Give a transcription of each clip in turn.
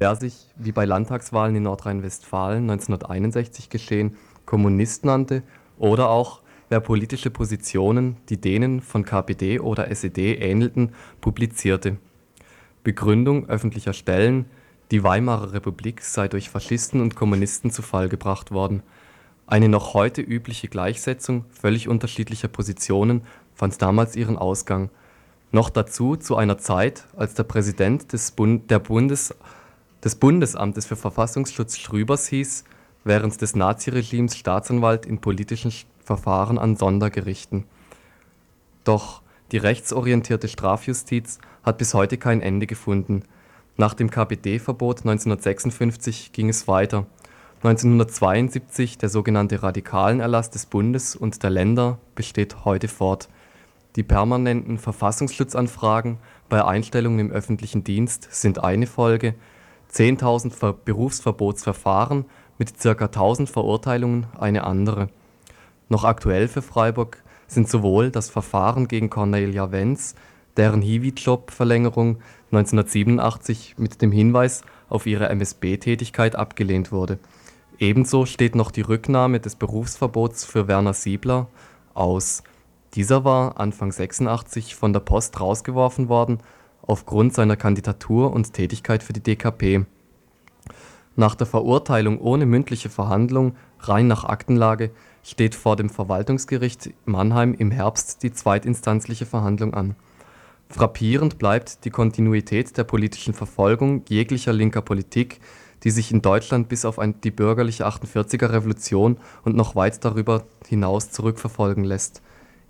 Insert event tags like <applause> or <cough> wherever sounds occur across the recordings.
Wer sich, wie bei Landtagswahlen in Nordrhein-Westfalen 1961 geschehen, Kommunist nannte oder auch wer politische Positionen, die denen von KPD oder SED ähnelten, publizierte. Begründung öffentlicher Stellen, die Weimarer Republik sei durch Faschisten und Kommunisten zu Fall gebracht worden. Eine noch heute übliche Gleichsetzung völlig unterschiedlicher Positionen fand damals ihren Ausgang, noch dazu zu einer Zeit, als der Präsident des Bund der Bundes des Bundesamtes für Verfassungsschutz Schröbers hieß, während des Naziregimes Staatsanwalt in politischen Verfahren an Sondergerichten. Doch die rechtsorientierte Strafjustiz hat bis heute kein Ende gefunden. Nach dem KPD-Verbot 1956 ging es weiter. 1972 der sogenannte Radikalenerlass des Bundes und der Länder besteht heute fort. Die permanenten Verfassungsschutzanfragen bei Einstellungen im öffentlichen Dienst sind eine Folge 10.000 Berufsverbotsverfahren mit ca. 1.000 Verurteilungen eine andere. Noch aktuell für Freiburg sind sowohl das Verfahren gegen Cornelia Wenz, deren Hiwi-Job-Verlängerung 1987 mit dem Hinweis auf ihre MSB-Tätigkeit abgelehnt wurde. Ebenso steht noch die Rücknahme des Berufsverbots für Werner Siebler aus. Dieser war Anfang 86 von der Post rausgeworfen worden aufgrund seiner Kandidatur und Tätigkeit für die DKP. Nach der Verurteilung ohne mündliche Verhandlung rein nach Aktenlage steht vor dem Verwaltungsgericht Mannheim im Herbst die zweitinstanzliche Verhandlung an. Frappierend bleibt die Kontinuität der politischen Verfolgung jeglicher linker Politik, die sich in Deutschland bis auf die bürgerliche 48er Revolution und noch weit darüber hinaus zurückverfolgen lässt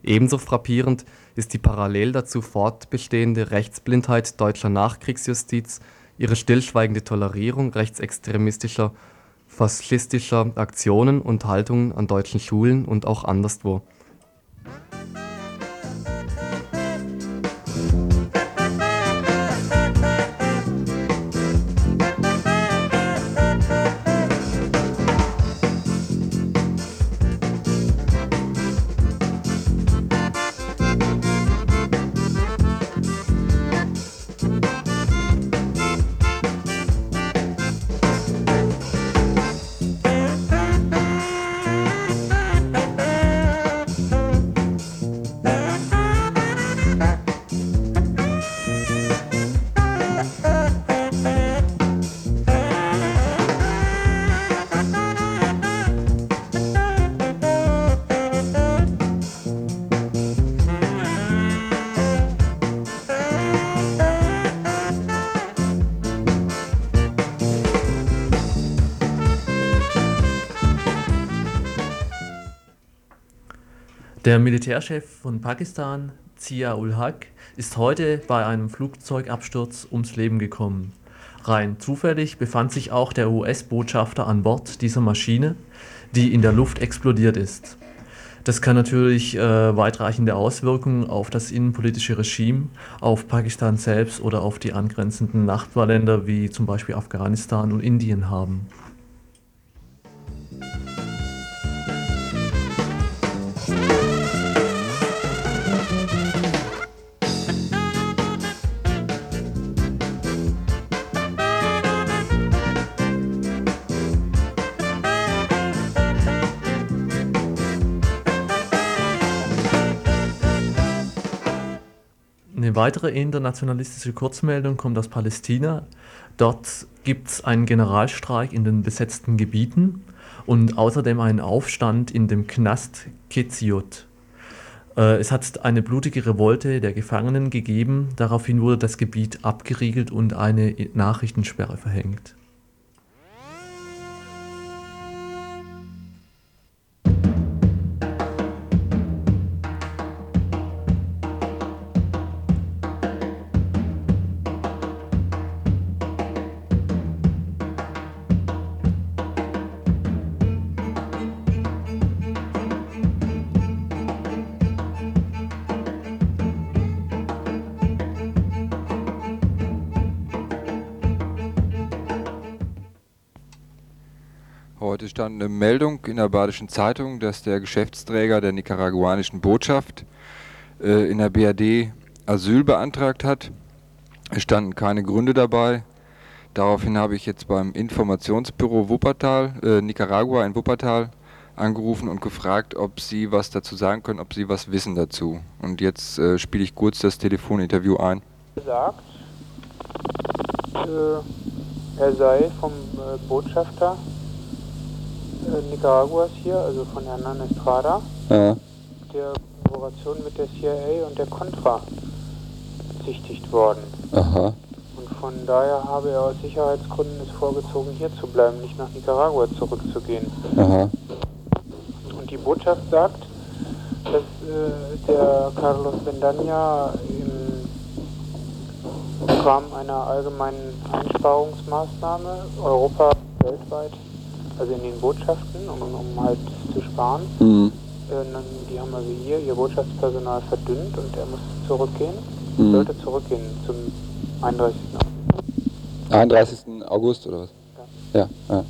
Ebenso frappierend ist die parallel dazu fortbestehende Rechtsblindheit deutscher Nachkriegsjustiz, ihre stillschweigende Tolerierung rechtsextremistischer, faschistischer Aktionen und Haltungen an deutschen Schulen und auch anderswo Der Militärchef von Pakistan, Zia-ul-Haq, ist heute bei einem Flugzeugabsturz ums Leben gekommen. Rein zufällig befand sich auch der US-Botschafter an Bord dieser Maschine, die in der Luft explodiert ist. Das kann natürlich äh, weitreichende Auswirkungen auf das innenpolitische Regime, auf Pakistan selbst oder auf die angrenzenden Nachbarländer wie zum Beispiel Afghanistan und Indien haben. Weitere internationalistische Kurzmeldung kommt aus Palästina. Dort gibt es einen Generalstreik in den besetzten Gebieten und außerdem einen Aufstand in dem Knast Ketziot. Äh, es hat eine blutige Revolte der Gefangenen gegeben. Daraufhin wurde das Gebiet abgeriegelt und eine Nachrichtensperre verhängt. Stand eine Meldung in der Badischen Zeitung, dass der Geschäftsträger der nicaraguanischen Botschaft äh, in der BRD Asyl beantragt hat. Es standen keine Gründe dabei. Daraufhin habe ich jetzt beim Informationsbüro Wuppertal, äh, Nicaragua in Wuppertal, angerufen und gefragt, ob sie was dazu sagen können, ob sie was wissen dazu. Und jetzt äh, spiele ich kurz das Telefoninterview ein. Gesagt, äh, er sei vom äh, Botschafter äh, Nicaraguas hier, also von Hernan Estrada, Ja. der Kooperation mit der CIA und der Contra bezichtigt worden. Aha. Und von daher habe er aus Sicherheitsgründen es vorgezogen, hier zu bleiben, nicht nach Nicaragua zurückzugehen. Aha. Und die Botschaft sagt, dass äh, der Carlos Bendaña im Rahmen einer allgemeinen Einsparungsmaßnahme Europa weltweit, also in den Botschaften, um, um halt zu sparen, Mhm. äh, dann, die haben also hier ihr Botschaftspersonal verdünnt und er muss zurückgehen, Mhm. sollte zurückgehen zum 31. August. 31. August oder was? Ja. ja. Und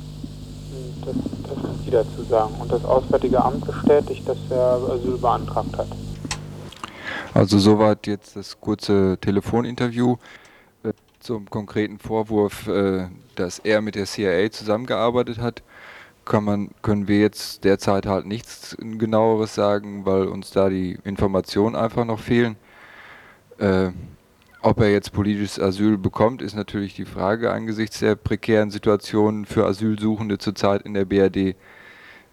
Das, das ist die dazu sagen. Und das Auswärtige Amt bestätigt, dass er Asyl beantragt hat. Also soweit jetzt das kurze Telefoninterview äh, zum konkreten Vorwurf, äh, dass er mit der CIA zusammengearbeitet hat. Kann man, können wir jetzt derzeit halt nichts genaueres sagen, weil uns da die Informationen einfach noch fehlen. Äh, ob er jetzt politisches Asyl bekommt, ist natürlich die Frage angesichts der prekären Situation für Asylsuchende zurzeit in der BRD.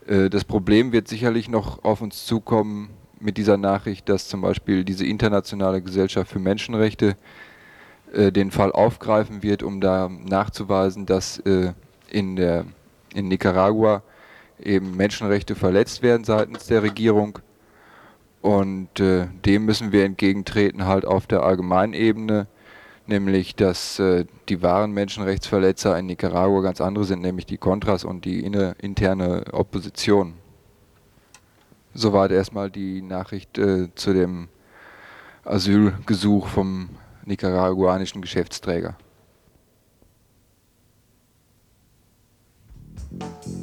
Äh, Das Problem wird sicherlich noch auf uns zukommen mit dieser Nachricht, dass zum Beispiel diese internationale Gesellschaft für Menschenrechte äh, den Fall aufgreifen wird, um da nachzuweisen, dass äh, in, der, in Nicaragua eben Menschenrechte verletzt werden seitens der Regierung. Und äh, dem müssen wir entgegentreten halt auf der allgemeinen Ebene, nämlich dass äh, die wahren Menschenrechtsverletzer in Nicaragua ganz andere sind, nämlich die Contras und die inne, interne Opposition. Soweit erstmal die Nachricht äh, zu dem Asylgesuch vom nicaraguanischen Geschäftsträger. Thank you.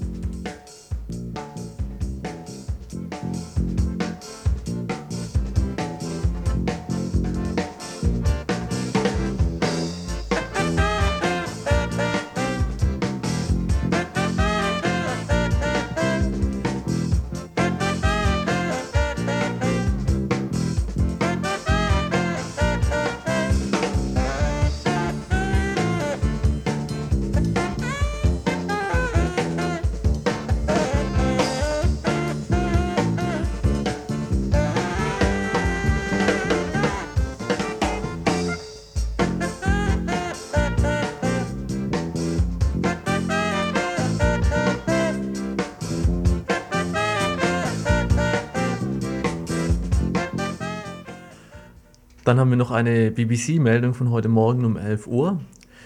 Dann haben wir noch eine BBC-Meldung von heute Morgen um 11 Uhr.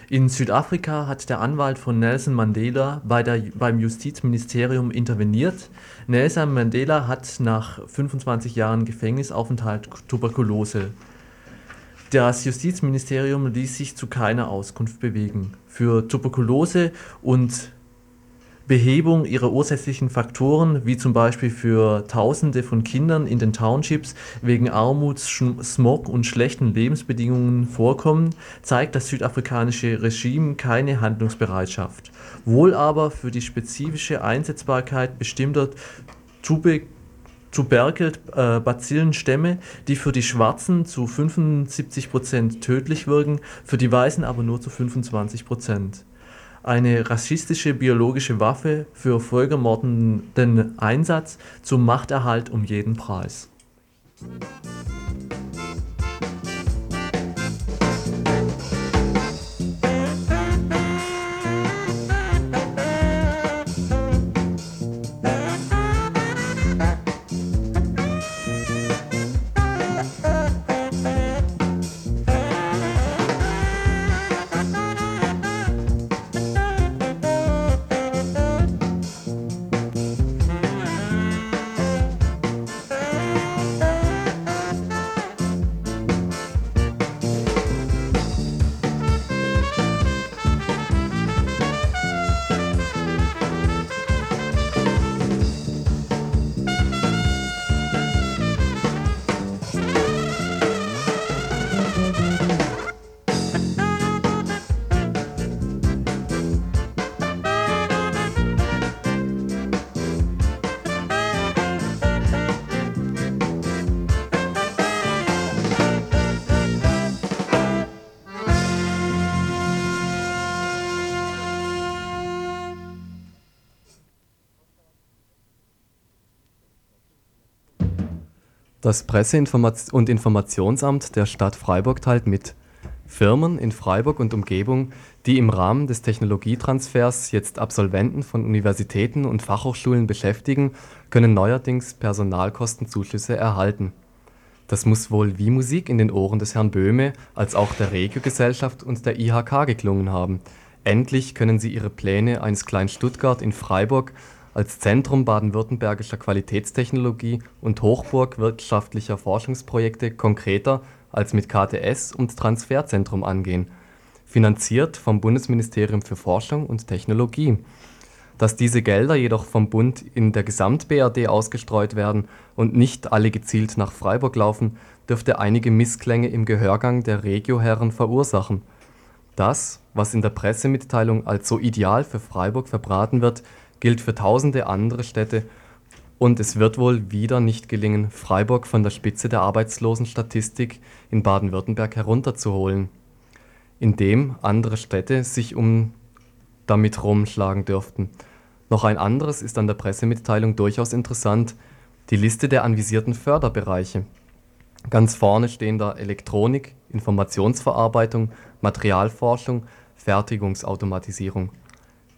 In Südafrika hat der Anwalt von Nelson Mandela bei der, beim Justizministerium interveniert. Nelson Mandela hat nach 25 Jahren Gefängnisaufenthalt Tuberkulose. Das Justizministerium ließ sich zu keiner Auskunft bewegen. Für Tuberkulose und Behebung ihrer ursächlichen Faktoren, wie zum Beispiel für Tausende von Kindern in den Townships wegen Armut, Smog und schlechten Lebensbedingungen vorkommen, zeigt das südafrikanische Regime keine Handlungsbereitschaft. Wohl aber für die spezifische Einsetzbarkeit bestimmter Tube Tuberkel-Bazillenstämme, die für die Schwarzen zu 75% tödlich wirken, für die Weißen aber nur zu 25%. Eine rassistische biologische Waffe für völkermordenden Einsatz zum Machterhalt um jeden Preis. Das Presse- und Informationsamt der Stadt Freiburg teilt mit: Firmen in Freiburg und Umgebung, die im Rahmen des Technologietransfers jetzt Absolventen von Universitäten und Fachhochschulen beschäftigen, können neuerdings Personalkostenzuschüsse erhalten. Das muss wohl wie Musik in den Ohren des Herrn Böhme als auch der Regio-Gesellschaft und der IHK geklungen haben. Endlich können sie ihre Pläne eines Klein Stuttgart in Freiburg als Zentrum baden-württembergischer Qualitätstechnologie und Hochburg wirtschaftlicher Forschungsprojekte konkreter als mit KTS und Transferzentrum angehen, finanziert vom Bundesministerium für Forschung und Technologie. Dass diese Gelder jedoch vom Bund in der Gesamt-BRD ausgestreut werden und nicht alle gezielt nach Freiburg laufen, dürfte einige Missklänge im Gehörgang der Regioherren verursachen. Das, was in der Pressemitteilung als so ideal für Freiburg verbraten wird gilt für tausende andere Städte und es wird wohl wieder nicht gelingen, Freiburg von der Spitze der Arbeitslosenstatistik in Baden-Württemberg herunterzuholen, indem andere Städte sich um damit rumschlagen dürften. Noch ein anderes ist an der Pressemitteilung durchaus interessant: die Liste der anvisierten Förderbereiche. Ganz vorne stehen da Elektronik, Informationsverarbeitung, Materialforschung, Fertigungsautomatisierung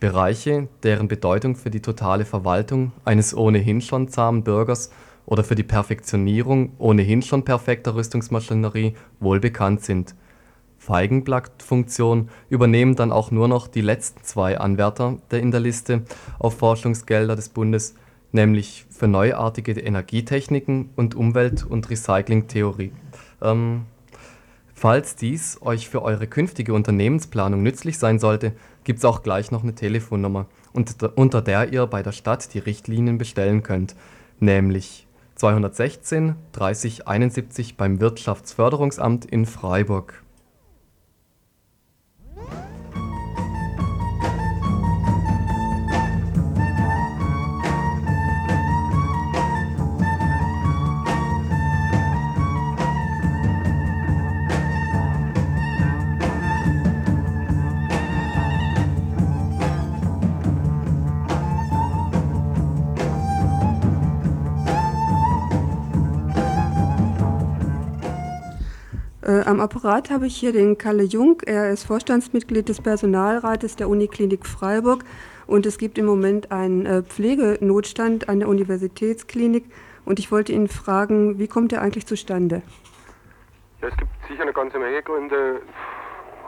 Bereiche, deren Bedeutung für die totale Verwaltung eines ohnehin schon zahmen Bürgers oder für die Perfektionierung ohnehin schon perfekter Rüstungsmaschinerie wohl bekannt sind. Feigenblattfunktion übernehmen dann auch nur noch die letzten zwei Anwärter in der Liste auf Forschungsgelder des Bundes, nämlich für neuartige Energietechniken und Umwelt und Recyclingtheorie. Ähm, falls dies euch für eure künftige Unternehmensplanung nützlich sein sollte gibt es auch gleich noch eine Telefonnummer, unter der ihr bei der Stadt die Richtlinien bestellen könnt, nämlich 216 30 71 beim Wirtschaftsförderungsamt in Freiburg Äh, am Apparat habe ich hier den Kalle Jung. Er ist Vorstandsmitglied des Personalrates der Uniklinik Freiburg und es gibt im Moment einen äh, Pflegenotstand an der Universitätsklinik und ich wollte ihn fragen, wie kommt er eigentlich zustande? Ja, es gibt sicher eine ganze Menge Gründe.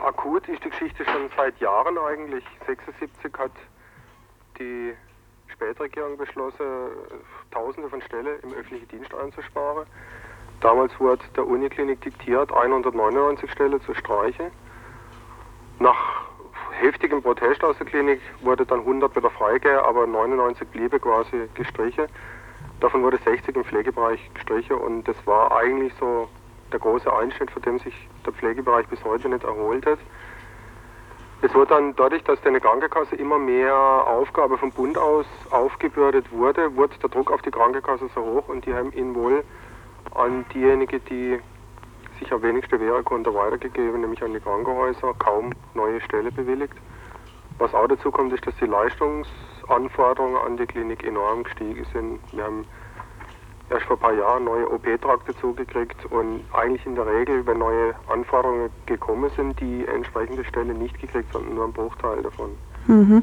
Akut ist die Geschichte schon seit Jahren eigentlich. 76 hat die Spätregierung beschlossen, Tausende von Stellen im öffentlichen Dienst einzusparen. Damals wurde der Uniklinik diktiert, 199 Stellen zu streichen. Nach heftigem Protest aus der Klinik wurde dann 100 wieder freigegeben, aber 99 bliebe quasi gestrichen. Davon wurde 60 im Pflegebereich gestrichen und das war eigentlich so der große Einschnitt, von dem sich der Pflegebereich bis heute nicht erholt hat. Es wurde dann dadurch, dass der Krankenkasse immer mehr Aufgabe vom Bund aus aufgebürdet wurde, wurde der Druck auf die Krankenkasse so hoch und die haben ihn wohl an diejenigen, die sich am wenigsten wehren konnten, weitergegeben, nämlich an die Krankenhäuser, kaum neue Stelle bewilligt. Was auch dazu kommt, ist, dass die Leistungsanforderungen an die Klinik enorm gestiegen sind. Wir haben erst vor ein paar Jahren neue OP-Trakte zugekriegt und eigentlich in der Regel, wenn neue Anforderungen gekommen sind, die entsprechende Stelle nicht gekriegt, sondern nur ein Bruchteil davon. Mhm.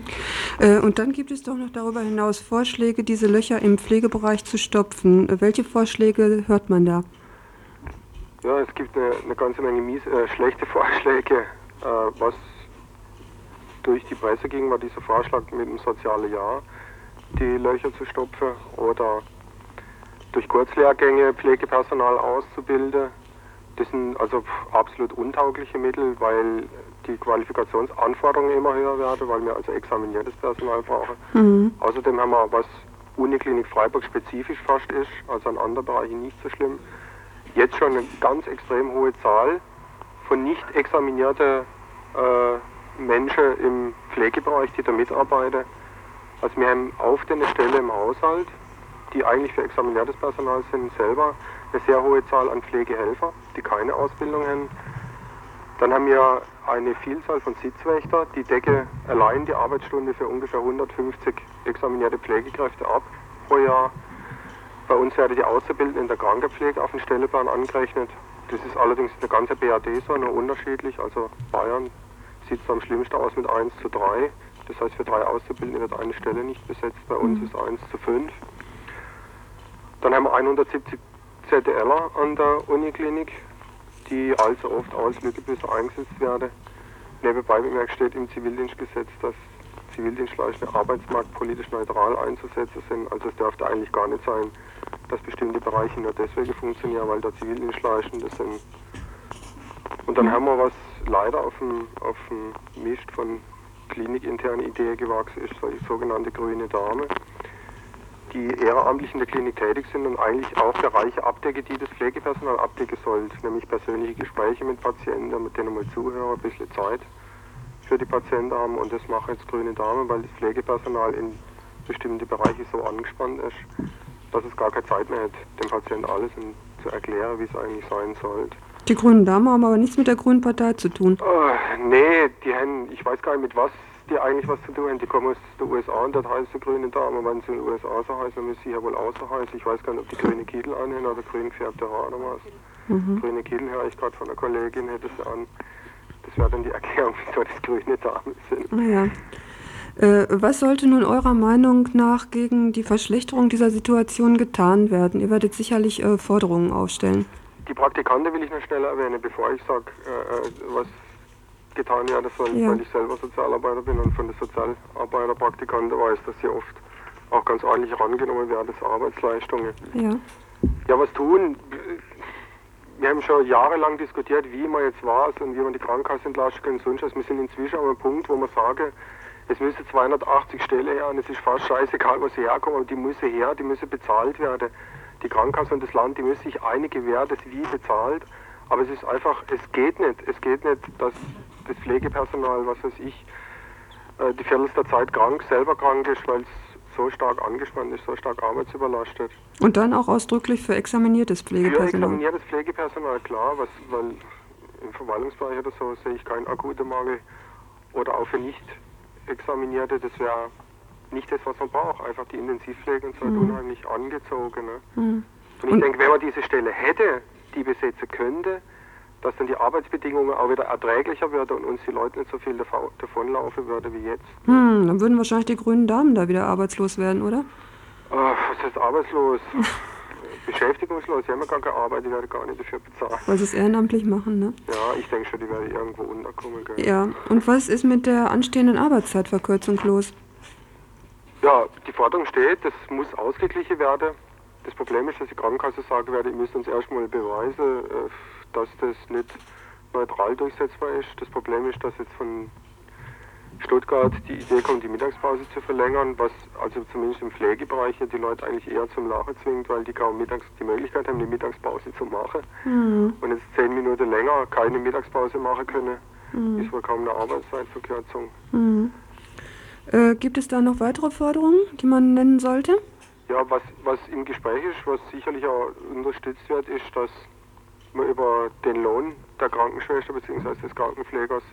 Äh, und dann gibt es doch noch darüber hinaus Vorschläge, diese Löcher im Pflegebereich zu stopfen. Äh, welche Vorschläge hört man da? Ja, es gibt eine, eine ganze Menge mies, äh, schlechte <laughs> Vorschläge. Äh, was durch die Presse ging, war dieser Vorschlag mit dem sozialen Jahr, die Löcher zu stopfen oder durch Kurzlehrgänge Pflegepersonal auszubilden. Das sind also absolut untaugliche Mittel, weil die Qualifikationsanforderungen immer höher werden, weil wir also examiniertes Personal brauchen. Mhm. Außerdem haben wir, was Uniklinik Freiburg spezifisch fast ist, also an anderen Bereichen nicht so schlimm, jetzt schon eine ganz extrem hohe Zahl von nicht examinierten äh, Menschen im Pflegebereich, die da mitarbeiten. Also wir haben auf der Stelle im Haushalt, die eigentlich für examiniertes Personal sind, selber eine sehr hohe Zahl an Pflegehelfer, die keine Ausbildung haben. Dann haben wir eine Vielzahl von Sitzwächter, die decke allein die Arbeitsstunde für ungefähr 150 examinierte Pflegekräfte ab pro Jahr. Bei uns werden die Auszubildenden in der Krankenpflege auf den Stelleplan angerechnet. Das ist allerdings in der ganzen BRD so nur unterschiedlich. Also Bayern sieht es am schlimmsten aus mit 1 zu 3. Das heißt, für drei Auszubildende wird eine Stelle nicht besetzt. Bei uns mhm. ist 1 zu 5. Dann haben wir 170 ZDLer an der Uniklinik, die allzu oft als Lückebüsse eingesetzt werden. Nebenbei bemerkt steht im Zivildienstgesetz, dass Zivildienstleister arbeitsmarktpolitisch neutral einzusetzen sind. Also es dürfte eigentlich gar nicht sein, dass bestimmte Bereiche nur deswegen funktionieren, weil da Zivildienstleistende sind. Und dann haben wir was leider auf dem, auf dem Mist von klinikinterne Idee gewachsen ist, die sogenannte grüne Dame, die ehrenamtlich in der Klinik tätig sind und eigentlich auch Bereiche abdecken, die das Pflegepersonal abdecken sollte, nämlich persönliche Gespräche mit Patienten, mit denen mal zuhören, ein bisschen Zeit für die Patienten haben und das mache jetzt Grüne Dame, weil das Pflegepersonal in bestimmte Bereiche so angespannt ist, dass es gar keine Zeit mehr hat, dem Patienten alles zu erklären, wie es eigentlich sein sollte. Die Grünen Damen haben aber nichts mit der Grünen Partei zu tun. Uh, nee, die haben, ich weiß gar nicht mit was die eigentlich was zu tun haben. Die kommen aus den USA und dort heißt sie Grüne Dame. Wenn sie in den USA so heißen, dann müssen sie ja wohl auch so heißen. Ich weiß gar nicht, ob die grüne Kittel anhören oder grün gefärbte Haare oder was. Mhm. Grüne Kittel höre ich gerade von einer Kollegin, hätte sie an. Das wäre dann die <laughs> Erklärung, wieso das grüne Damen sind. Naja. Äh, was sollte nun eurer Meinung nach gegen die Verschlechterung dieser Situation getan werden? Ihr werdet sicherlich äh, Forderungen aufstellen. Die Praktikanten will ich noch schnell erwähnen, bevor ich sage, äh, äh, was getan werden soll, ja. weil ich selber Sozialarbeiter bin und von den Sozialarbeiterpraktikanten weiß, dass sie oft auch ganz ordentlich herangenommen werden, das Arbeitsleistungen. Ja. Ja, was tun? wir haben schon jahrelang diskutiert, wie man jetzt war und wie man die Krankenkasse entlasten kann und sonst was. Wir sind inzwischen an einem Punkt, wo man sagen, es müssen 280 Stellen her und es ist fast scheißegal, wo sie herkommen, aber die müssen her, die müssen bezahlt werden. Die Krankenkasse und das Land, die müssen sich einige wer das wie bezahlt. Aber es ist einfach, es geht nicht. Es geht nicht, dass das Pflegepersonal, was weiß ich, äh, die Viertel der Zeit krank, selber krank ist, weil es so stark angespannt ist, so stark arbeitsüberlastet. Und dann auch ausdrücklich für examiniertes Pflegepersonal? Für examiniertes Pflegepersonal, klar, was, weil im Verwaltungsbereich oder so sehe ich keinen akuten Mangel. Oder auch für nicht Examinierte, das wäre nicht das, was man braucht. Einfach die Intensivpflege und so mhm. unheimlich angezogen. Ne? Mhm. Und ich denke, wenn man diese Stelle hätte, die besetzen könnte, dass dann die Arbeitsbedingungen auch wieder erträglicher werden und uns die Leute nicht so viel davonlaufen würde wie jetzt. Hm, dann würden wahrscheinlich die grünen Damen da wieder arbeitslos werden, oder? Ach, was heißt arbeitslos? <laughs> Beschäftigungslos, sie haben ja gar keine Arbeit, die werden gar nicht dafür bezahlt. Weil sie es ehrenamtlich machen, ne? Ja, ich denke schon, die werden irgendwo unterkommen. Gell? Ja, und was ist mit der anstehenden Arbeitszeitverkürzung los? Ja, die Forderung steht, das muss ausgeglichen werden. Das Problem ist, dass die Krankenkasse sagen werde, ihr müsst uns erstmal beweisen, äh, dass das nicht neutral durchsetzbar ist. Das Problem ist, dass jetzt von Stuttgart die Idee kommt, die Mittagspause zu verlängern, was also zumindest im Pflegebereich die Leute eigentlich eher zum Lachen zwingt, weil die kaum mittags die Möglichkeit haben, die Mittagspause zu machen. Mhm. Und jetzt zehn Minuten länger keine Mittagspause machen können, mhm. ist wohl kaum eine Arbeitszeitverkürzung. Mhm. Äh, gibt es da noch weitere Forderungen, die man nennen sollte? Ja, was, was im Gespräch ist, was sicherlich auch unterstützt wird, ist, dass man über den Lohn der Krankenschwester bzw. des Krankenpflegers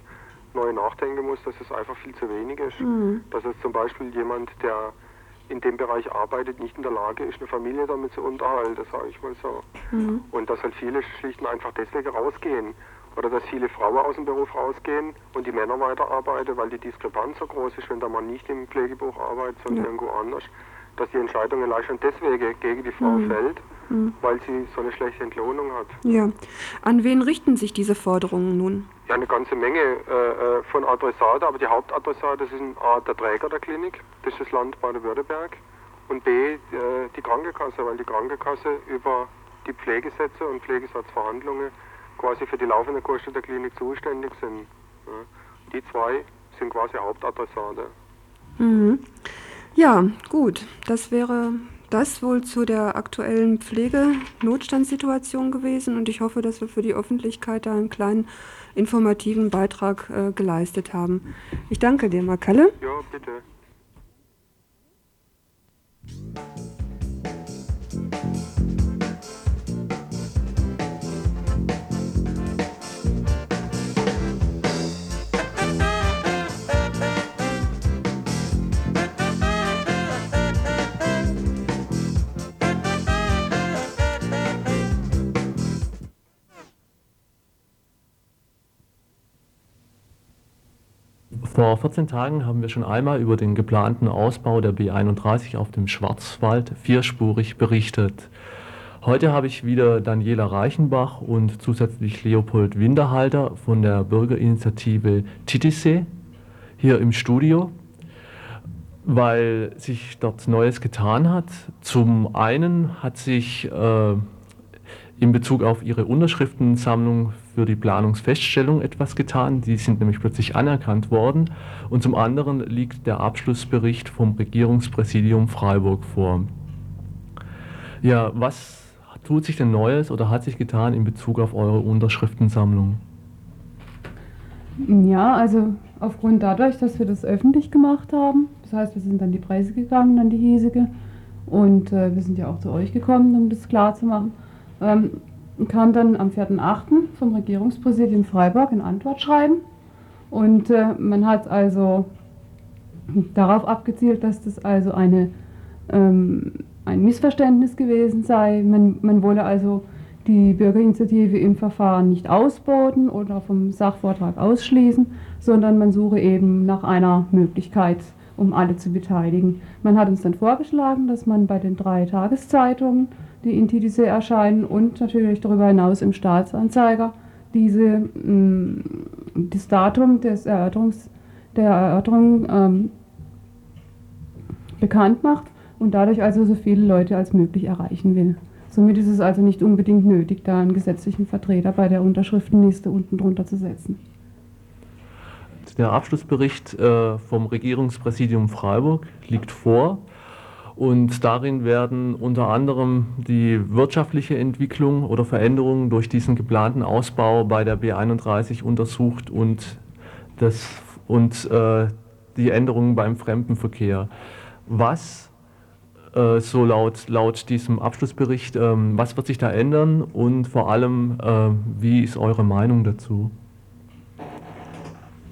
neu nachdenken muss, dass es einfach viel zu wenig ist. Mhm. Dass es zum Beispiel jemand, der in dem Bereich arbeitet, nicht in der Lage ist, eine Familie damit zu unterhalten, das sage ich mal so. Mhm. Und dass halt viele schlicht und einfach deswegen rausgehen. Oder dass viele Frauen aus dem Beruf rausgehen und die Männer weiterarbeiten, weil die Diskrepanz so groß ist, wenn der Mann nicht im Pflegebuch arbeitet, sondern ja. irgendwo anders dass die Entscheidung allein schon deswegen gegen die Frau mhm. fällt, mhm. weil sie so eine schlechte Entlohnung hat. Ja. An wen richten sich diese Forderungen nun? Ja, eine ganze Menge äh, äh von Adressaten, aber die Hauptadressate sind A, der Träger der Klinik, das ist das Land Baden-Württemberg, und B, äh, die Krankenkasse, weil die Krankenkasse über die Pflegesätze und Pflegesatzverhandlungen quasi für die laufende Kosten der Klinik zuständig sind. Ja. Die zwei sind quasi Hauptadressate. Mhm. Ja, gut. Das wäre das wohl zu der aktuellen Pflegenotstandssituation gewesen und ich hoffe, dass wir für die Öffentlichkeit da einen kleinen informativen Beitrag äh, geleistet haben. Ich danke dir, Markalle. Ja, bitte. Vor 14 Tagen haben wir schon einmal über den geplanten Ausbau der B31 auf dem Schwarzwald vierspurig berichtet. Heute habe ich wieder Daniela Reichenbach und zusätzlich Leopold Winterhalter von der Bürgerinitiative Titisee hier im Studio, weil sich dort Neues getan hat. Zum einen hat sich äh, in Bezug auf ihre Unterschriftensammlung für die Planungsfeststellung etwas getan. Die sind nämlich plötzlich anerkannt worden. Und zum anderen liegt der Abschlussbericht vom Regierungspräsidium Freiburg vor. Ja, was tut sich denn Neues oder hat sich getan in Bezug auf eure Unterschriftensammlung? Ja, also aufgrund dadurch, dass wir das öffentlich gemacht haben, das heißt, wir sind an die Preise gegangen, an die hiesige, und äh, wir sind ja auch zu euch gekommen, um das klar zu machen ähm, kam dann am 4.8. vom Regierungspräsidium Freiburg ein Antwortschreiben. Und äh, man hat also darauf abgezielt, dass das also eine, ähm, ein Missverständnis gewesen sei. Man, man wolle also die Bürgerinitiative im Verfahren nicht ausboten oder vom Sachvortrag ausschließen, sondern man suche eben nach einer Möglichkeit, um alle zu beteiligen. Man hat uns dann vorgeschlagen, dass man bei den drei Tageszeitungen die in TDC erscheinen und natürlich darüber hinaus im Staatsanzeiger diese, mh, mm, das Datum des Erörterungs, der Erörterung ähm, bekannt macht und dadurch also so viele Leute als möglich erreichen will. Somit ist es also nicht unbedingt nötig, da einen gesetzlichen Vertreter bei der Unterschriftenliste unten drunter zu setzen. Der Abschlussbericht äh, vom Regierungspräsidium Freiburg liegt vor. Und darin werden unter anderem die wirtschaftliche Entwicklung oder Veränderungen durch diesen geplanten Ausbau bei der B31 untersucht und, das, und äh, die Änderungen beim Fremdenverkehr. Was, äh, so laut, laut diesem Abschlussbericht, äh, was wird sich da ändern und vor allem, äh, wie ist eure Meinung dazu?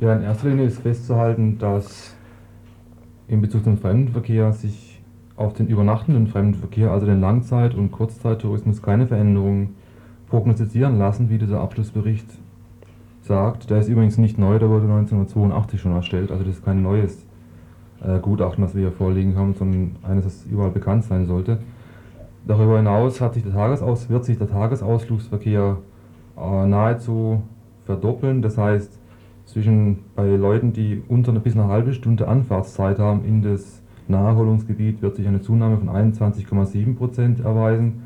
Ja, in erster Linie ist festzuhalten, dass in Bezug zum Fremdenverkehr sich auf den übernachtenden Fremdenverkehr, also den Langzeit- und Kurzzeittourismus, keine Veränderungen prognostizieren lassen, wie dieser Abschlussbericht sagt. Der ist übrigens nicht neu, der wurde 1982 schon erstellt, also das ist kein neues äh, Gutachten, das wir hier vorliegen haben, sondern eines, das überall bekannt sein sollte. Darüber hinaus hat sich der Tagesaus wird sich der Tagesausflugsverkehr äh, nahezu verdoppeln. Das heißt, zwischen bei Leuten, die unter bis eine halbe Stunde Anfahrtszeit haben in das Naherholungsgebiet wird sich eine Zunahme von 21,7% erweisen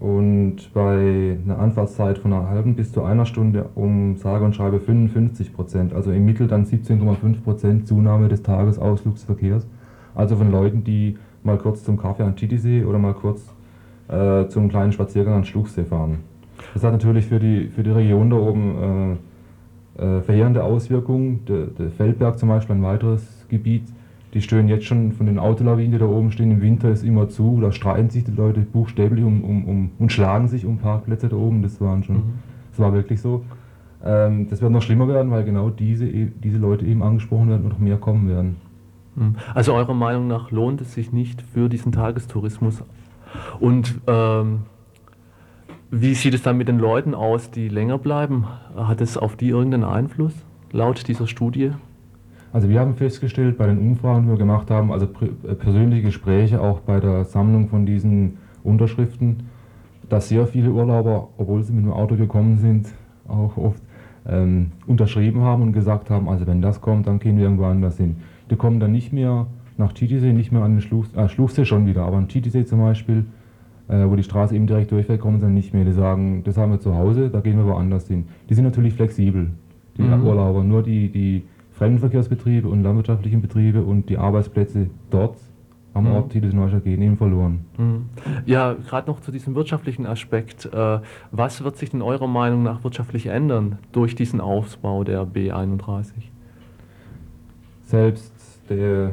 und bei einer Anfahrtszeit von einer halben bis zu einer Stunde um sage und schreibe 55% also im Mittel dann 17,5% Zunahme des Tagesausflugsverkehrs. Also von Leuten, die mal kurz zum Kaffee an Titisee oder mal kurz äh, zum kleinen Spaziergang an Schluchsee fahren. Das hat natürlich für die, für die Region da oben äh, äh, verheerende Auswirkungen. Der, der Feldberg zum Beispiel, ein weiteres Gebiet, die stören jetzt schon von den Autolawinen, die da oben stehen. Im Winter ist immer zu, da streiten sich die Leute buchstäblich um, um, um und schlagen sich um Parkplätze da oben. Das, waren schon, mhm. das war wirklich so. Ähm, das wird noch schlimmer werden, weil genau diese, e, diese Leute eben angesprochen werden und noch mehr kommen werden. Mhm. Also eurer Meinung nach lohnt es sich nicht für diesen Tagestourismus? Und ähm, wie sieht es dann mit den Leuten aus, die länger bleiben? Hat es auf die irgendeinen Einfluss, laut dieser Studie? Also wir haben festgestellt bei den Umfragen, die wir gemacht haben, also äh, persönliche Gespräche auch bei der Sammlung von diesen Unterschriften, dass sehr viele Urlauber, obwohl sie mit dem Auto gekommen sind, auch oft ähm, unterschrieben haben und gesagt haben, also wenn das kommt, dann gehen wir irgendwo anders hin. Die kommen dann nicht mehr nach Titisee, nicht mehr an den Schluch, äh, Schluchsee schon wieder, aber an Titisee zum Beispiel, äh, wo die Straße eben direkt durchfällt, kommen sie dann nicht mehr. Die sagen, das haben wir zu Hause, da gehen wir woanders hin. Die sind natürlich flexibel, die mhm. Urlauber. Nur die, die Fremdenverkehrsbetriebe und landwirtschaftlichen Betriebe und die Arbeitsplätze dort am mhm. Ort Titus gehen eben verloren. Mhm. Ja, gerade noch zu diesem wirtschaftlichen Aspekt. Äh, was wird sich denn eurer Meinung nach wirtschaftlich ändern durch diesen Ausbau der B31? Selbst der,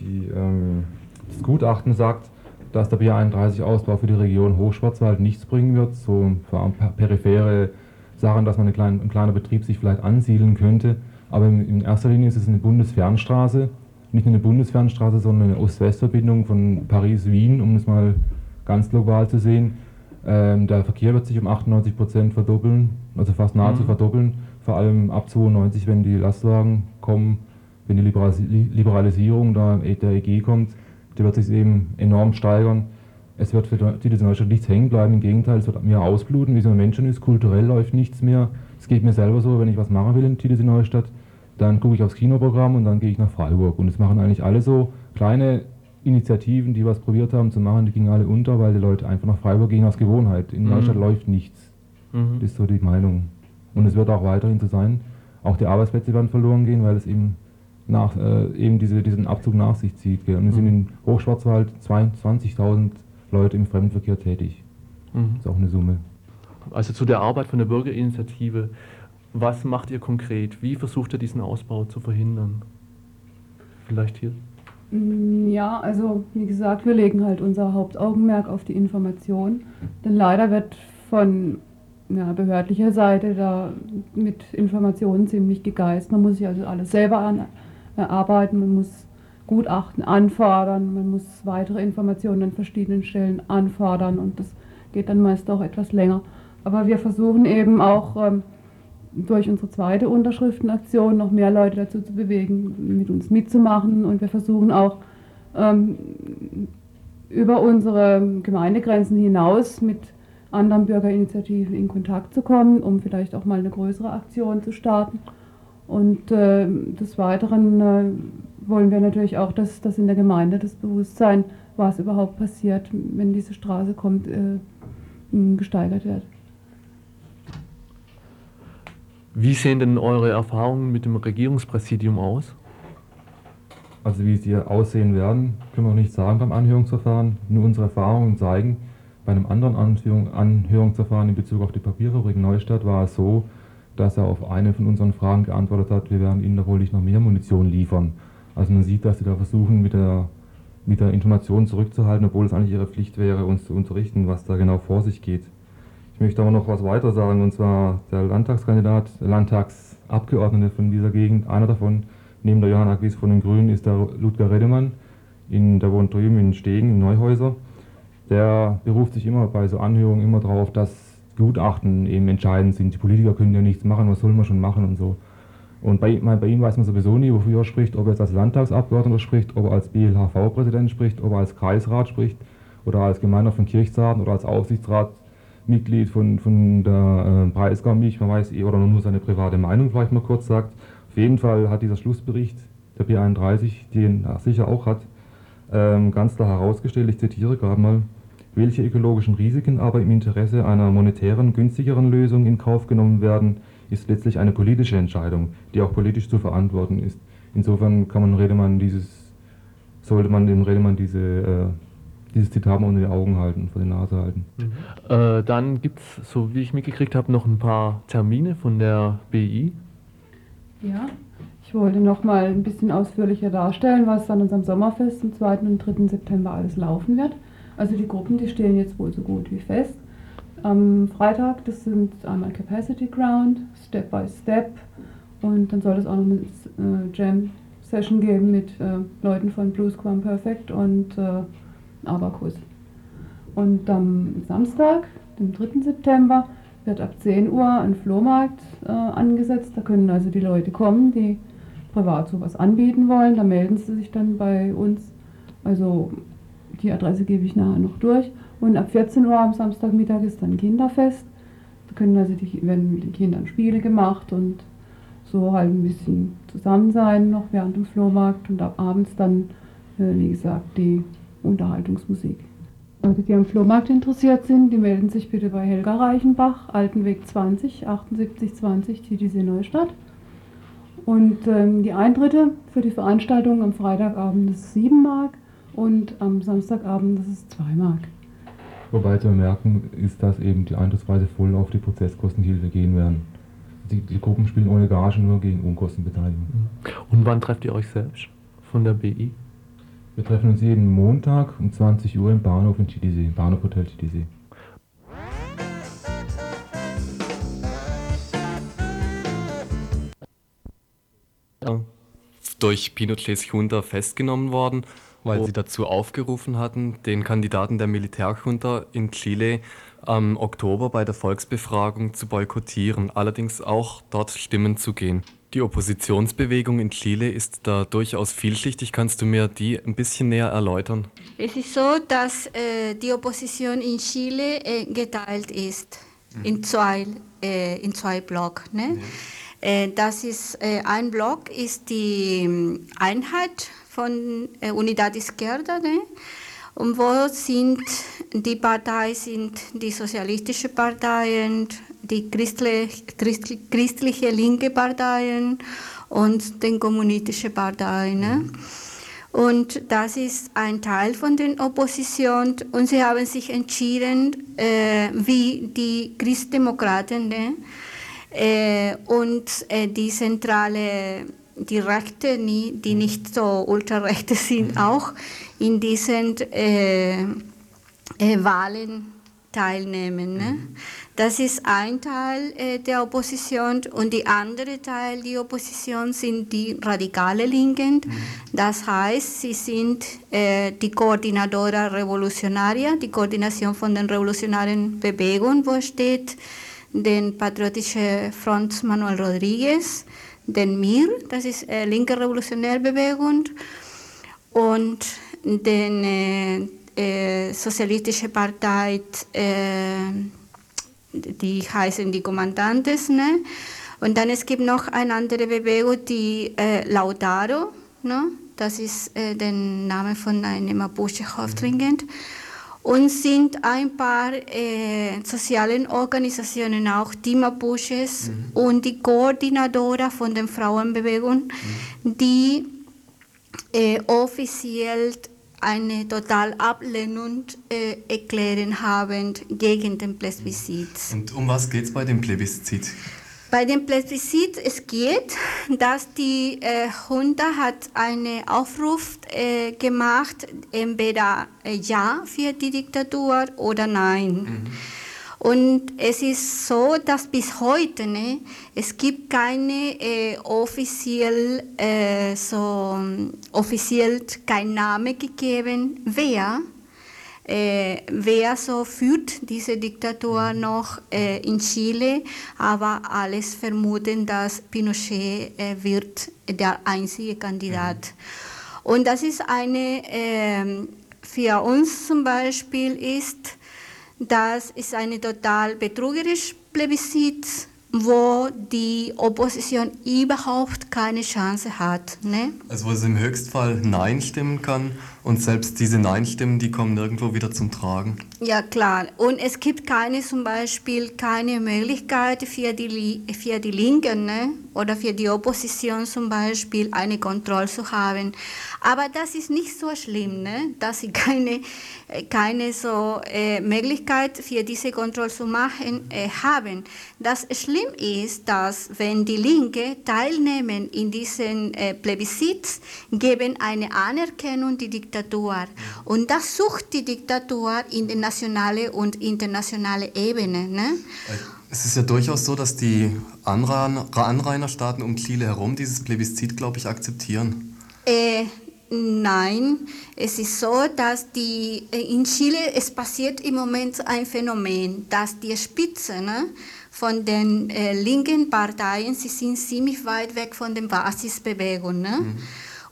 die, ähm, das Gutachten sagt, dass der B31-Ausbau für die Region Hochschwarzwald nichts bringen wird, so für periphere Sachen, dass man eine kleine, ein kleiner Betrieb sich vielleicht ansiedeln könnte. Aber in erster Linie ist es eine Bundesfernstraße. Nicht nur eine Bundesfernstraße, sondern eine Ost-West-Verbindung von Paris-Wien, um es mal ganz global zu sehen. Ähm, der Verkehr wird sich um 98 Prozent verdoppeln, also fast nahezu mhm. verdoppeln. Vor allem ab 92, wenn die Lastwagen kommen, wenn die Liberalisierung der EG kommt, die wird sich eben enorm steigern. Es wird für die Neustadt nichts hängen bleiben, im Gegenteil, es wird mehr ausbluten, wie es im Menschen ist. Kulturell läuft nichts mehr. Es geht mir selber so, wenn ich was machen will in Titisee Neustadt, dann gucke ich aufs Kinoprogramm und dann gehe ich nach Freiburg. Und es machen eigentlich alle so kleine Initiativen, die was probiert haben zu machen, die gingen alle unter, weil die Leute einfach nach Freiburg gehen aus Gewohnheit. In mhm. Neustadt läuft nichts. Mhm. Das ist so die Meinung. Und es wird auch weiterhin so sein. Auch die Arbeitsplätze werden verloren gehen, weil es eben, nach, äh, eben diese, diesen Abzug nach sich zieht. Gell. Und es mhm. sind in Hochschwarzwald 22.000 Leute im Fremdenverkehr tätig. Mhm. Das ist auch eine Summe. Also zu der Arbeit von der Bürgerinitiative. Was macht ihr konkret? Wie versucht ihr diesen Ausbau zu verhindern? Vielleicht hier? Mm, ja, also wie gesagt, wir legen halt unser Hauptaugenmerk auf die Information. Denn leider wird von ja, behördlicher Seite da mit Informationen ziemlich gegeist. Man muss sich also alles selber an, erarbeiten, man muss Gutachten anfordern, man muss weitere Informationen an verschiedenen Stellen anfordern und das geht dann meist auch etwas länger. Aber wir versuchen eben auch ähm, durch unsere zweite Unterschriftenaktion noch mehr Leute dazu zu bewegen, mit uns mitzumachen. Und wir versuchen auch ähm, über unsere Gemeindegrenzen hinaus mit anderen Bürgerinitiativen in Kontakt zu kommen, um vielleicht auch mal eine größere Aktion zu starten. Und äh, des Weiteren äh, wollen wir natürlich auch, dass, dass in der Gemeinde das Bewusstsein, was überhaupt passiert, wenn diese Straße kommt, äh, gesteigert wird. Wie sehen denn eure Erfahrungen mit dem Regierungspräsidium aus? Also wie sie aussehen werden, können wir nicht sagen beim Anhörungsverfahren. Nur unsere Erfahrungen zeigen, bei einem anderen Anhörungsverfahren in Bezug auf die Papierfabrik Neustadt war es so, dass er auf eine von unseren Fragen geantwortet hat, wir werden Ihnen da wohl nicht noch mehr Munition liefern. Also man sieht, dass sie da versuchen, mit der, mit der Information zurückzuhalten, obwohl es eigentlich ihre Pflicht wäre, uns zu unterrichten, was da genau vor sich geht. Ich möchte aber noch was weiter sagen, und zwar der Landtagskandidat, Landtagsabgeordnete von dieser Gegend, einer davon, neben der Johanna Gwies von den Grünen, ist der Ludger Redemann, in, der wohnt drüben in Stegen, in Neuhäuser. Der beruft sich immer bei so Anhörungen immer darauf, dass Gutachten eben entscheidend sind. Die Politiker können ja nichts machen, was soll man schon machen und so. Und bei, bei ihm weiß man sowieso nie, wofür er spricht, ob er jetzt als Landtagsabgeordneter spricht, ob er als BLHV-Präsident spricht, ob er als Kreisrat spricht oder als Gemeinderat von Kirchzarten oder als Aufsichtsratsmitglied von, von der äh, Breisgau Milch, man weiß eh, oder nur seine private Meinung vielleicht mal kurz sagt. Auf jeden Fall hat dieser Schlussbericht der B31, den er sicher auch hat, ähm, ganz klar herausgestellt, ich zitiere gerade mal, welche ökologischen Risiken aber im Interesse einer monetären, günstigeren Lösung in Kauf genommen werden, ist letztlich eine politische Entscheidung, die auch politisch zu verantworten ist. Insofern kann man Redemann dieses, sollte man dem Redemann diese, äh, dieses Zitat mal unter die Augen halten, vor die Nase halten. Mhm. Äh, dann gibt es, so wie ich mitgekriegt habe, noch ein paar Termine von der BI. Ja, ich wollte noch mal ein bisschen ausführlicher darstellen, was an unserem Sommerfest am 2. und 3. September alles laufen wird. Also die Gruppen, die stehen jetzt wohl so gut wie fest. Am Freitag, das sind einmal Capacity Ground, Step by Step und dann soll es auch noch eine äh, Jam-Session geben mit äh, Leuten von Blues Quam Perfect und Abacus. Und am Samstag, dem 3. September, wird ab 10 Uhr ein Flohmarkt äh, angesetzt. Da können also die Leute kommen, die privat sowas anbieten wollen. Da melden sie sich dann bei uns. Also die Adresse gebe ich nachher noch durch. Und ab 14 Uhr am Samstagmittag ist dann Kinderfest. Da können also die, werden mit den Kindern Spiele gemacht und so halt ein bisschen zusammen sein noch während dem Flohmarkt und ab abends dann, äh, wie gesagt, die Unterhaltungsmusik. Leute, die am Flohmarkt interessiert sind, die melden sich bitte bei Helga Reichenbach, Altenweg 20, 7820, TTC Neustadt. Und ähm, die Eintritte für die Veranstaltung am Freitagabend ist 7 Mark und am Samstagabend ist es 2 Mark. Wobei zu bemerken ist, dass eben die Eintrittspreise voll auf die Prozesskostenhilfe gehen werden. Die, die, Gruppen spielen ohne Gage nur gegen Unkostenbeteiligung. Und wann trefft ihr euch selbst von der BI? Wir treffen uns jeden Montag um 20 Uhr im Bahnhof in Chitisee, Bahnhof Hotel Chitisee. durch Pinochet-Junta festgenommen worden weil oh. sie dazu aufgerufen hatten, den Kandidaten der Militärjunta in Chile am Oktober bei der Volksbefragung zu boykottieren, allerdings auch dort stimmen zu gehen. Die Oppositionsbewegung in Chile ist da durchaus vielschichtig. Kannst du mir die ein bisschen näher erläutern? Es ist so, dass äh, die Opposition in Chile äh, geteilt ist mhm. in zwei, äh, in zwei Blocks. Ne? Ja. Äh, das ist äh, ein Block ist die ähm, Einheit von äh, Unidad Izquierda. Ne? Und wo sind die Parteien, sind die sozialistische Parteien, die christlich, christlich, christliche linke Parteien und den kommunistischen Parteien. Ne? Und das ist ein Teil von der Opposition und sie haben sich entschieden, äh, wie die Christdemokraten ne? äh, und äh, die zentrale, die Rechte, die nicht so ultrarechte sind, auch in diesen äh, äh, Wahlen teilnehmen. Ne? Das ist ein Teil äh, der Opposition und der andere Teil der Opposition sind die radikale Linken. Mhm. Das heißt, sie sind äh, die Koordinadora Revolutionaria, die Koordination von den revolutionären Bewegungen, wo steht den Patriotische Front Manuel Rodriguez, den MIR, das ist äh, linke Revolutionärbewegung, und den äh, Sozialistische Partei äh, die heißen die Kommandantes. Ne? Und dann es gibt noch eine andere Bewegung, die äh, Lautaro, ne? das ist äh, der Name von einem Mapuche-Häuptling. Und sind ein paar äh, sozialen Organisationen, auch die Mapuches mhm. und die Koordinatoren von der Frauenbewegung, mhm. die äh, offiziell eine total Ablehnung äh, erklären haben gegen den Plebiszit. Und um was geht es bei dem Plebiszit? Bei dem Plebiszit es geht, dass die äh, Junta hat einen Aufruf äh, gemacht, entweder äh, ja für die Diktatur oder nein. Mhm. Und es ist so, dass bis heute ne, es gibt keine äh, offiziell äh, so offiziell kein Name gegeben, wer äh, wer so führt diese Diktatur noch äh, in Chile, aber alles vermuten, dass Pinochet äh, wird der einzige Kandidat. Und das ist eine, ähm, für uns zum Beispiel ist, das ist eine total betrügerische Plebiszit, wo die Opposition überhaupt keine Chance hat. Ne? Also wo es im Höchstfall Nein stimmen kann und selbst diese Nein-Stimmen, die kommen nirgendwo wieder zum Tragen. Ja, klar. Und es gibt keine, zum Beispiel keine Möglichkeit für die, für die Linken ne? oder für die Opposition zum Beispiel eine Kontrolle zu haben. Aber das ist nicht so schlimm, ne? dass sie <laughs> keine, keine so äh, Möglichkeit für diese Kontrolle zu machen äh, haben. Das schlimm ist, dass wenn die Linke teilnehmen in diesen äh, Plebiszit, geben eine Anerkennung die Diktatur. Und das sucht die Diktatur in der nationalen und internationalen Ebene. Ne? Es ist ja durchaus so, dass die Anrainerstaaten um Chile herum dieses Plebiszit, glaube ich, akzeptieren. Äh, nein, es ist so, dass die, äh, in Chile es passiert im Moment ein Phänomen, dass die Spitze ne, von den äh, linken Parteien, sie sind ziemlich weit weg von den Basisbewegungen. Ne? Mhm.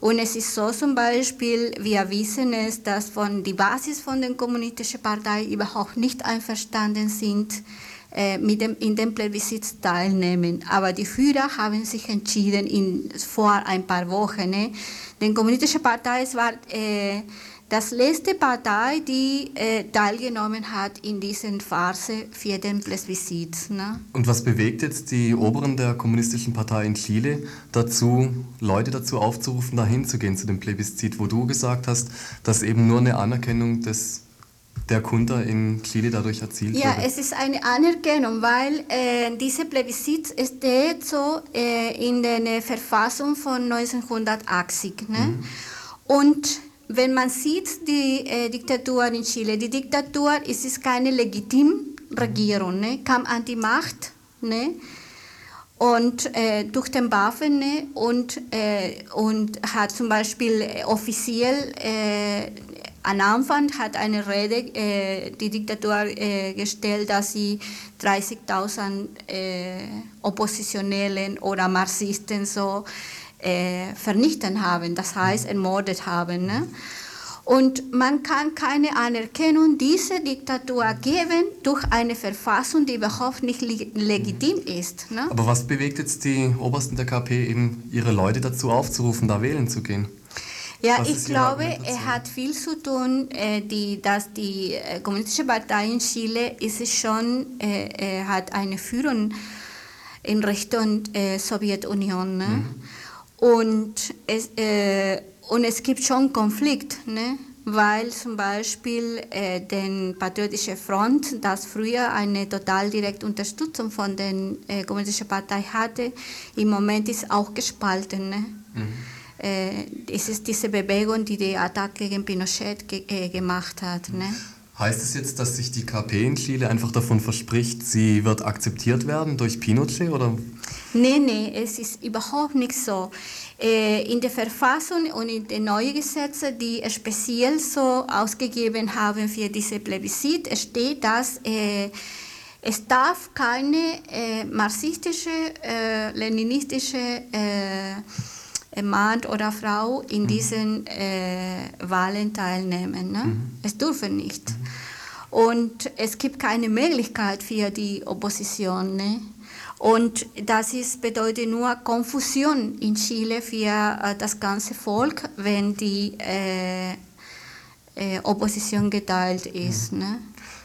Und es ist so zum Beispiel, wir wissen es, dass von die Basis von den kommunistischen Parteien überhaupt nicht einverstanden sind, äh, mit dem, in dem Plebiszit teilnehmen. Aber die Führer haben sich entschieden in, vor ein paar Wochen. Ne? Die kommunistische Partei war äh, das letzte Partei, die äh, teilgenommen hat in diesen Phase für den Plebiszit. Ne? Und was bewegt jetzt die Oberen der kommunistischen Partei in Chile dazu, Leute dazu aufzurufen, dahin zu gehen zu dem Plebiszit, wo du gesagt hast, dass eben nur eine Anerkennung des der Kunde in Chile dadurch erzielt ja? Ja, es ist eine Anerkennung, weil äh, diese Plebiszit steht so äh, in der Verfassung von 1980. Ne? Mhm. Und wenn man sieht die äh, Diktatur in Chile, die Diktatur ist, ist keine legitime Regierung, ne? kam an die Macht ne? und äh, durch den Waffen ne? und, äh, und hat zum Beispiel offiziell äh, am Anfang hat eine Rede äh, die Diktatur äh, gestellt, dass sie 30.000 äh, Oppositionellen oder Marxisten so äh, vernichtet haben, das heißt ermordet haben. Ne? Und man kann keine Anerkennung dieser Diktatur geben durch eine Verfassung, die überhaupt nicht legitim ist. Ne? Aber was bewegt jetzt die Obersten der KP, eben ihre Leute dazu aufzurufen, da wählen zu gehen? Ja, Was ich glaube, es hat viel zu tun, äh, die, dass die äh, Kommunistische Partei in Chile ist schon, äh, äh, hat eine Führung in Richtung äh, Sowjetunion. Ne? Mhm. Und, es, äh, und es gibt schon Konflikt, ne? weil zum Beispiel äh, die Patriotische Front, das früher eine total direkte Unterstützung von der äh, Kommunistischen Partei hatte, im Moment ist auch gespalten. Ne? Mhm äh, es ist diese Bewegung, die die Attacke gegen Pinochet ge äh, gemacht hat. Ne? Heißt es jetzt, dass sich die KP in Chile einfach davon verspricht, sie wird akzeptiert werden durch Pinochet? Oder? Nein, nein, es ist überhaupt nicht so. Äh, in der Verfassung und in den neuen Gesetzen, die speziell so ausgegeben haben für diese Plebiszit, steht, dass äh, es darf keine äh, marxistische, leninistische Mann oder Frau in mhm. diesen äh, Wahlen teilnehmen. Ne? Mhm. Es dürfen nicht. Mhm. Und es gibt keine Möglichkeit für die Opposition. Ne? Und das ist, bedeutet nur Konfusion in Chile für äh, das ganze Volk, wenn die äh, äh Opposition geteilt ist. Mhm. Ne?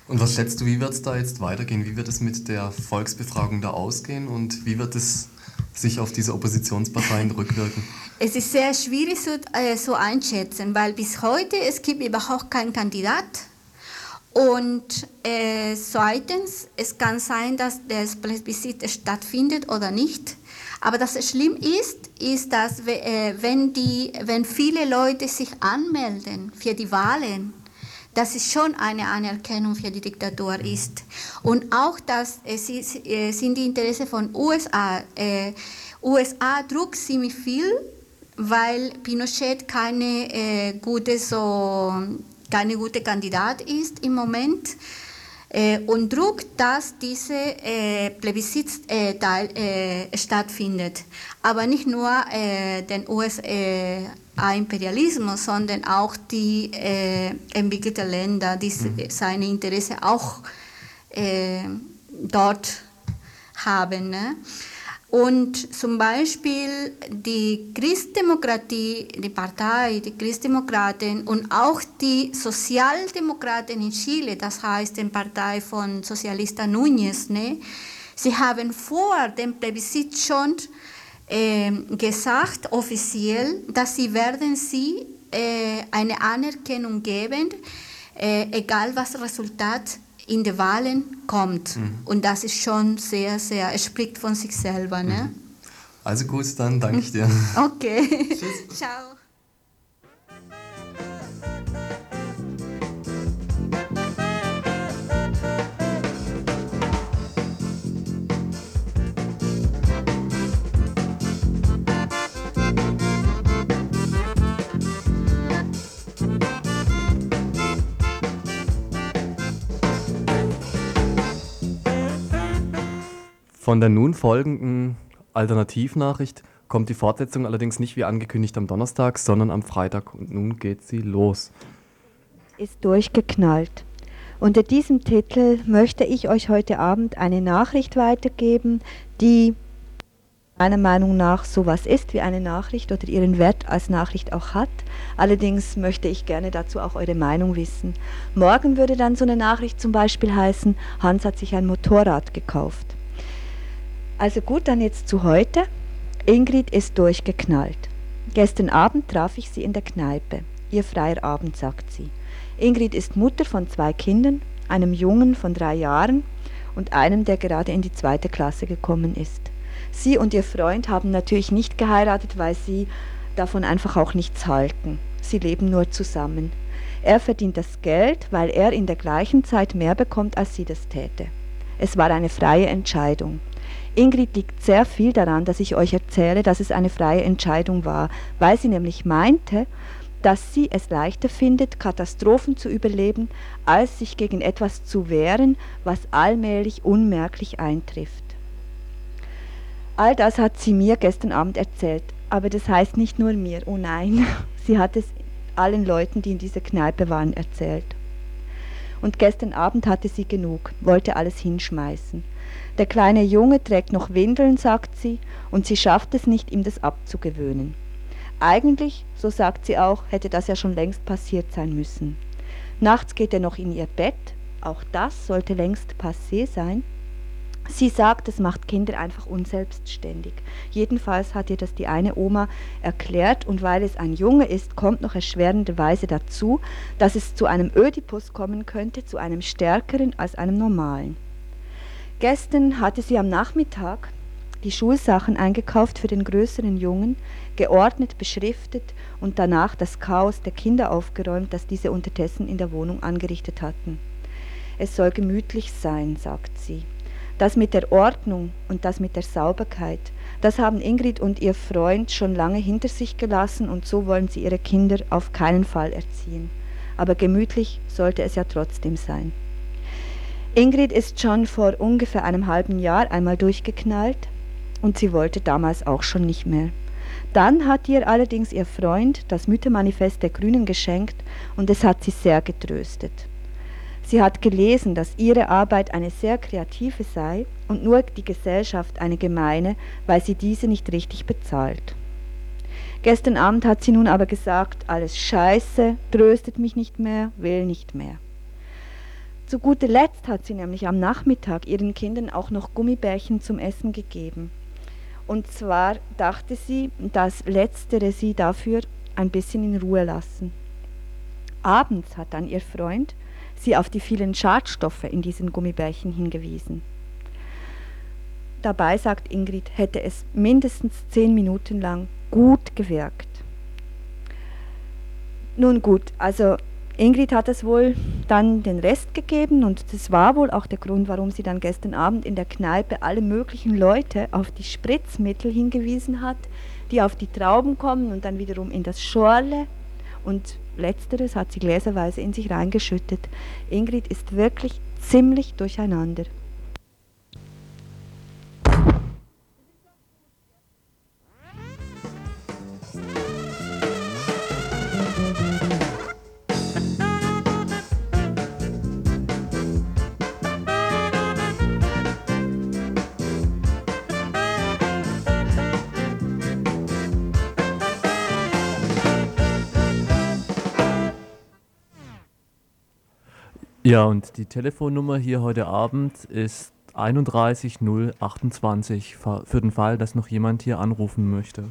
Und was schätzt du, wie wird es da jetzt weitergehen? Wie wird es mit der Volksbefragung da ausgehen und wie wird es sich auf diese Oppositionsparteien rückwirken? <laughs> Es ist sehr schwierig so, äh, so einschätzen, weil bis heute es gibt überhaupt keinen Kandidat. Und äh, zweitens, es kann sein, dass das Plebiszit stattfindet oder nicht. Aber das schlimm ist, ist, dass äh, wenn, die, wenn viele Leute sich anmelden für die Wahlen, dass es schon eine Anerkennung für die Diktatur ist. Und auch, dass es ist, äh, sind die Interessen von USA. Äh, USA druckt ziemlich viel, weil Pinochet keine äh, gute so keine gute Kandidat ist im Moment äh, und druckt, dass diese äh, Plebiszit äh, äh, stattfindet. Aber nicht nur äh, den USA-Imperialismus, sondern auch die äh, entwickelten Länder, die mhm. seine Interessen auch dort haben. Ne? Und zum Beispiel die Christdemokratie, die Partei, die Christdemokraten und auch die Sozialdemokraten in Chile, das heißt die Partei von Sozialista Núñez, ne, sie haben vor dem Plebiszit schon äh, gesagt, offiziell, dass sie werden sie äh, eine Anerkennung geben, äh, egal was Resultat in die Wahlen kommt. Mhm. Und das ist schon sehr, sehr, es spricht von sich selber. Ne? Mhm. Also gut, dann danke ich dir. <laughs> Okay. Tschüss. Ciao. Von der nun folgenden Alternativnachricht kommt die Fortsetzung allerdings nicht wie angekündigt am Donnerstag, sondern am Freitag. Und nun geht sie los. Ist durchgeknallt. Unter diesem Titel möchte ich euch heute Abend eine Nachricht weitergeben, die meiner Meinung nach sowas ist wie eine Nachricht oder ihren Wert als Nachricht auch hat. Allerdings möchte ich gerne dazu auch eure Meinung wissen. Morgen würde dann so eine Nachricht zum Beispiel heißen, Hans hat sich ein Motorrad gekauft. Also gut, dann jetzt zu heute. Ingrid ist durchgeknallt. Gestern Abend traf ich sie in der Kneipe. Ihr freier Abend, sagt sie. Ingrid ist Mutter von zwei Kindern, einem Jungen von drei Jahren und einem, der gerade in die zweite Klasse gekommen ist. Sie und ihr Freund haben natürlich nicht geheiratet, weil sie davon einfach auch nichts halten. Sie leben nur zusammen. Er verdient das Geld, weil er in der gleichen Zeit mehr bekommt, als sie das täte. Es war eine freie Entscheidung. Ingrid liegt sehr viel daran, dass ich euch erzähle, dass es eine freie Entscheidung war, weil sie nämlich meinte, dass sie es leichter findet, Katastrophen zu überleben, als sich gegen etwas zu wehren, was allmählich unmerklich eintrifft. All das hat sie mir gestern Abend erzählt, aber das heißt nicht nur mir, oh nein, <laughs> sie hat es allen Leuten, die in dieser Kneipe waren, erzählt. Und gestern Abend hatte sie genug, wollte alles hinschmeißen. Der kleine Junge trägt noch Windeln, sagt sie, und sie schafft es nicht, ihm das abzugewöhnen. Eigentlich, so sagt sie auch, hätte das ja schon längst passiert sein müssen. Nachts geht er noch in ihr Bett, auch das sollte längst passé sein. Sie sagt, es macht Kinder einfach unselbstständig. Jedenfalls hat ihr das die eine Oma erklärt und weil es ein Junge ist, kommt noch erschwerenderweise dazu, dass es zu einem Ödipus kommen könnte, zu einem stärkeren als einem normalen. Gestern hatte sie am Nachmittag die Schulsachen eingekauft für den größeren Jungen, geordnet beschriftet und danach das Chaos der Kinder aufgeräumt, das diese unterdessen in der Wohnung angerichtet hatten. Es soll gemütlich sein, sagt sie. Das mit der Ordnung und das mit der Sauberkeit, das haben Ingrid und ihr Freund schon lange hinter sich gelassen und so wollen sie ihre Kinder auf keinen Fall erziehen. Aber gemütlich sollte es ja trotzdem sein. Ingrid ist schon vor ungefähr einem halben Jahr einmal durchgeknallt und sie wollte damals auch schon nicht mehr. Dann hat ihr allerdings ihr Freund das Müttermanifest der Grünen geschenkt und es hat sie sehr getröstet. Sie hat gelesen, dass ihre Arbeit eine sehr kreative sei und nur die Gesellschaft eine gemeine, weil sie diese nicht richtig bezahlt. Gestern Abend hat sie nun aber gesagt, alles scheiße, tröstet mich nicht mehr, will nicht mehr. Zu guter Letzt hat sie nämlich am Nachmittag ihren Kindern auch noch Gummibärchen zum Essen gegeben. Und zwar dachte sie, dass letztere sie dafür ein bisschen in Ruhe lassen. Abends hat dann ihr Freund sie auf die vielen Schadstoffe in diesen Gummibärchen hingewiesen. Dabei, sagt Ingrid, hätte es mindestens zehn Minuten lang gut gewirkt. Nun gut, also Ingrid hat es wohl dann den Rest gegeben und das war wohl auch der Grund, warum sie dann gestern Abend in der Kneipe alle möglichen Leute auf die Spritzmittel hingewiesen hat, die auf die Trauben kommen und dann wiederum in das Schorle und letzteres hat sie gläserweise in sich reingeschüttet. Ingrid ist wirklich ziemlich durcheinander. Ja, und die Telefonnummer hier heute Abend ist 31028 für den Fall, dass noch jemand hier anrufen möchte.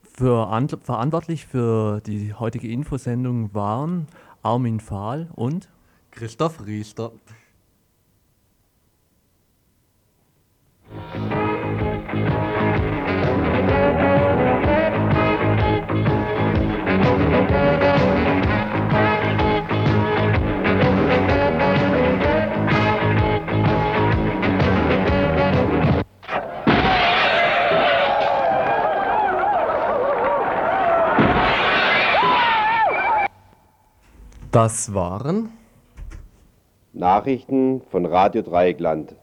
Für verantwortlich für die heutige Infosendung waren Armin Fahl und Christoph Riester. Das waren Nachrichten von Radio Dreieckland.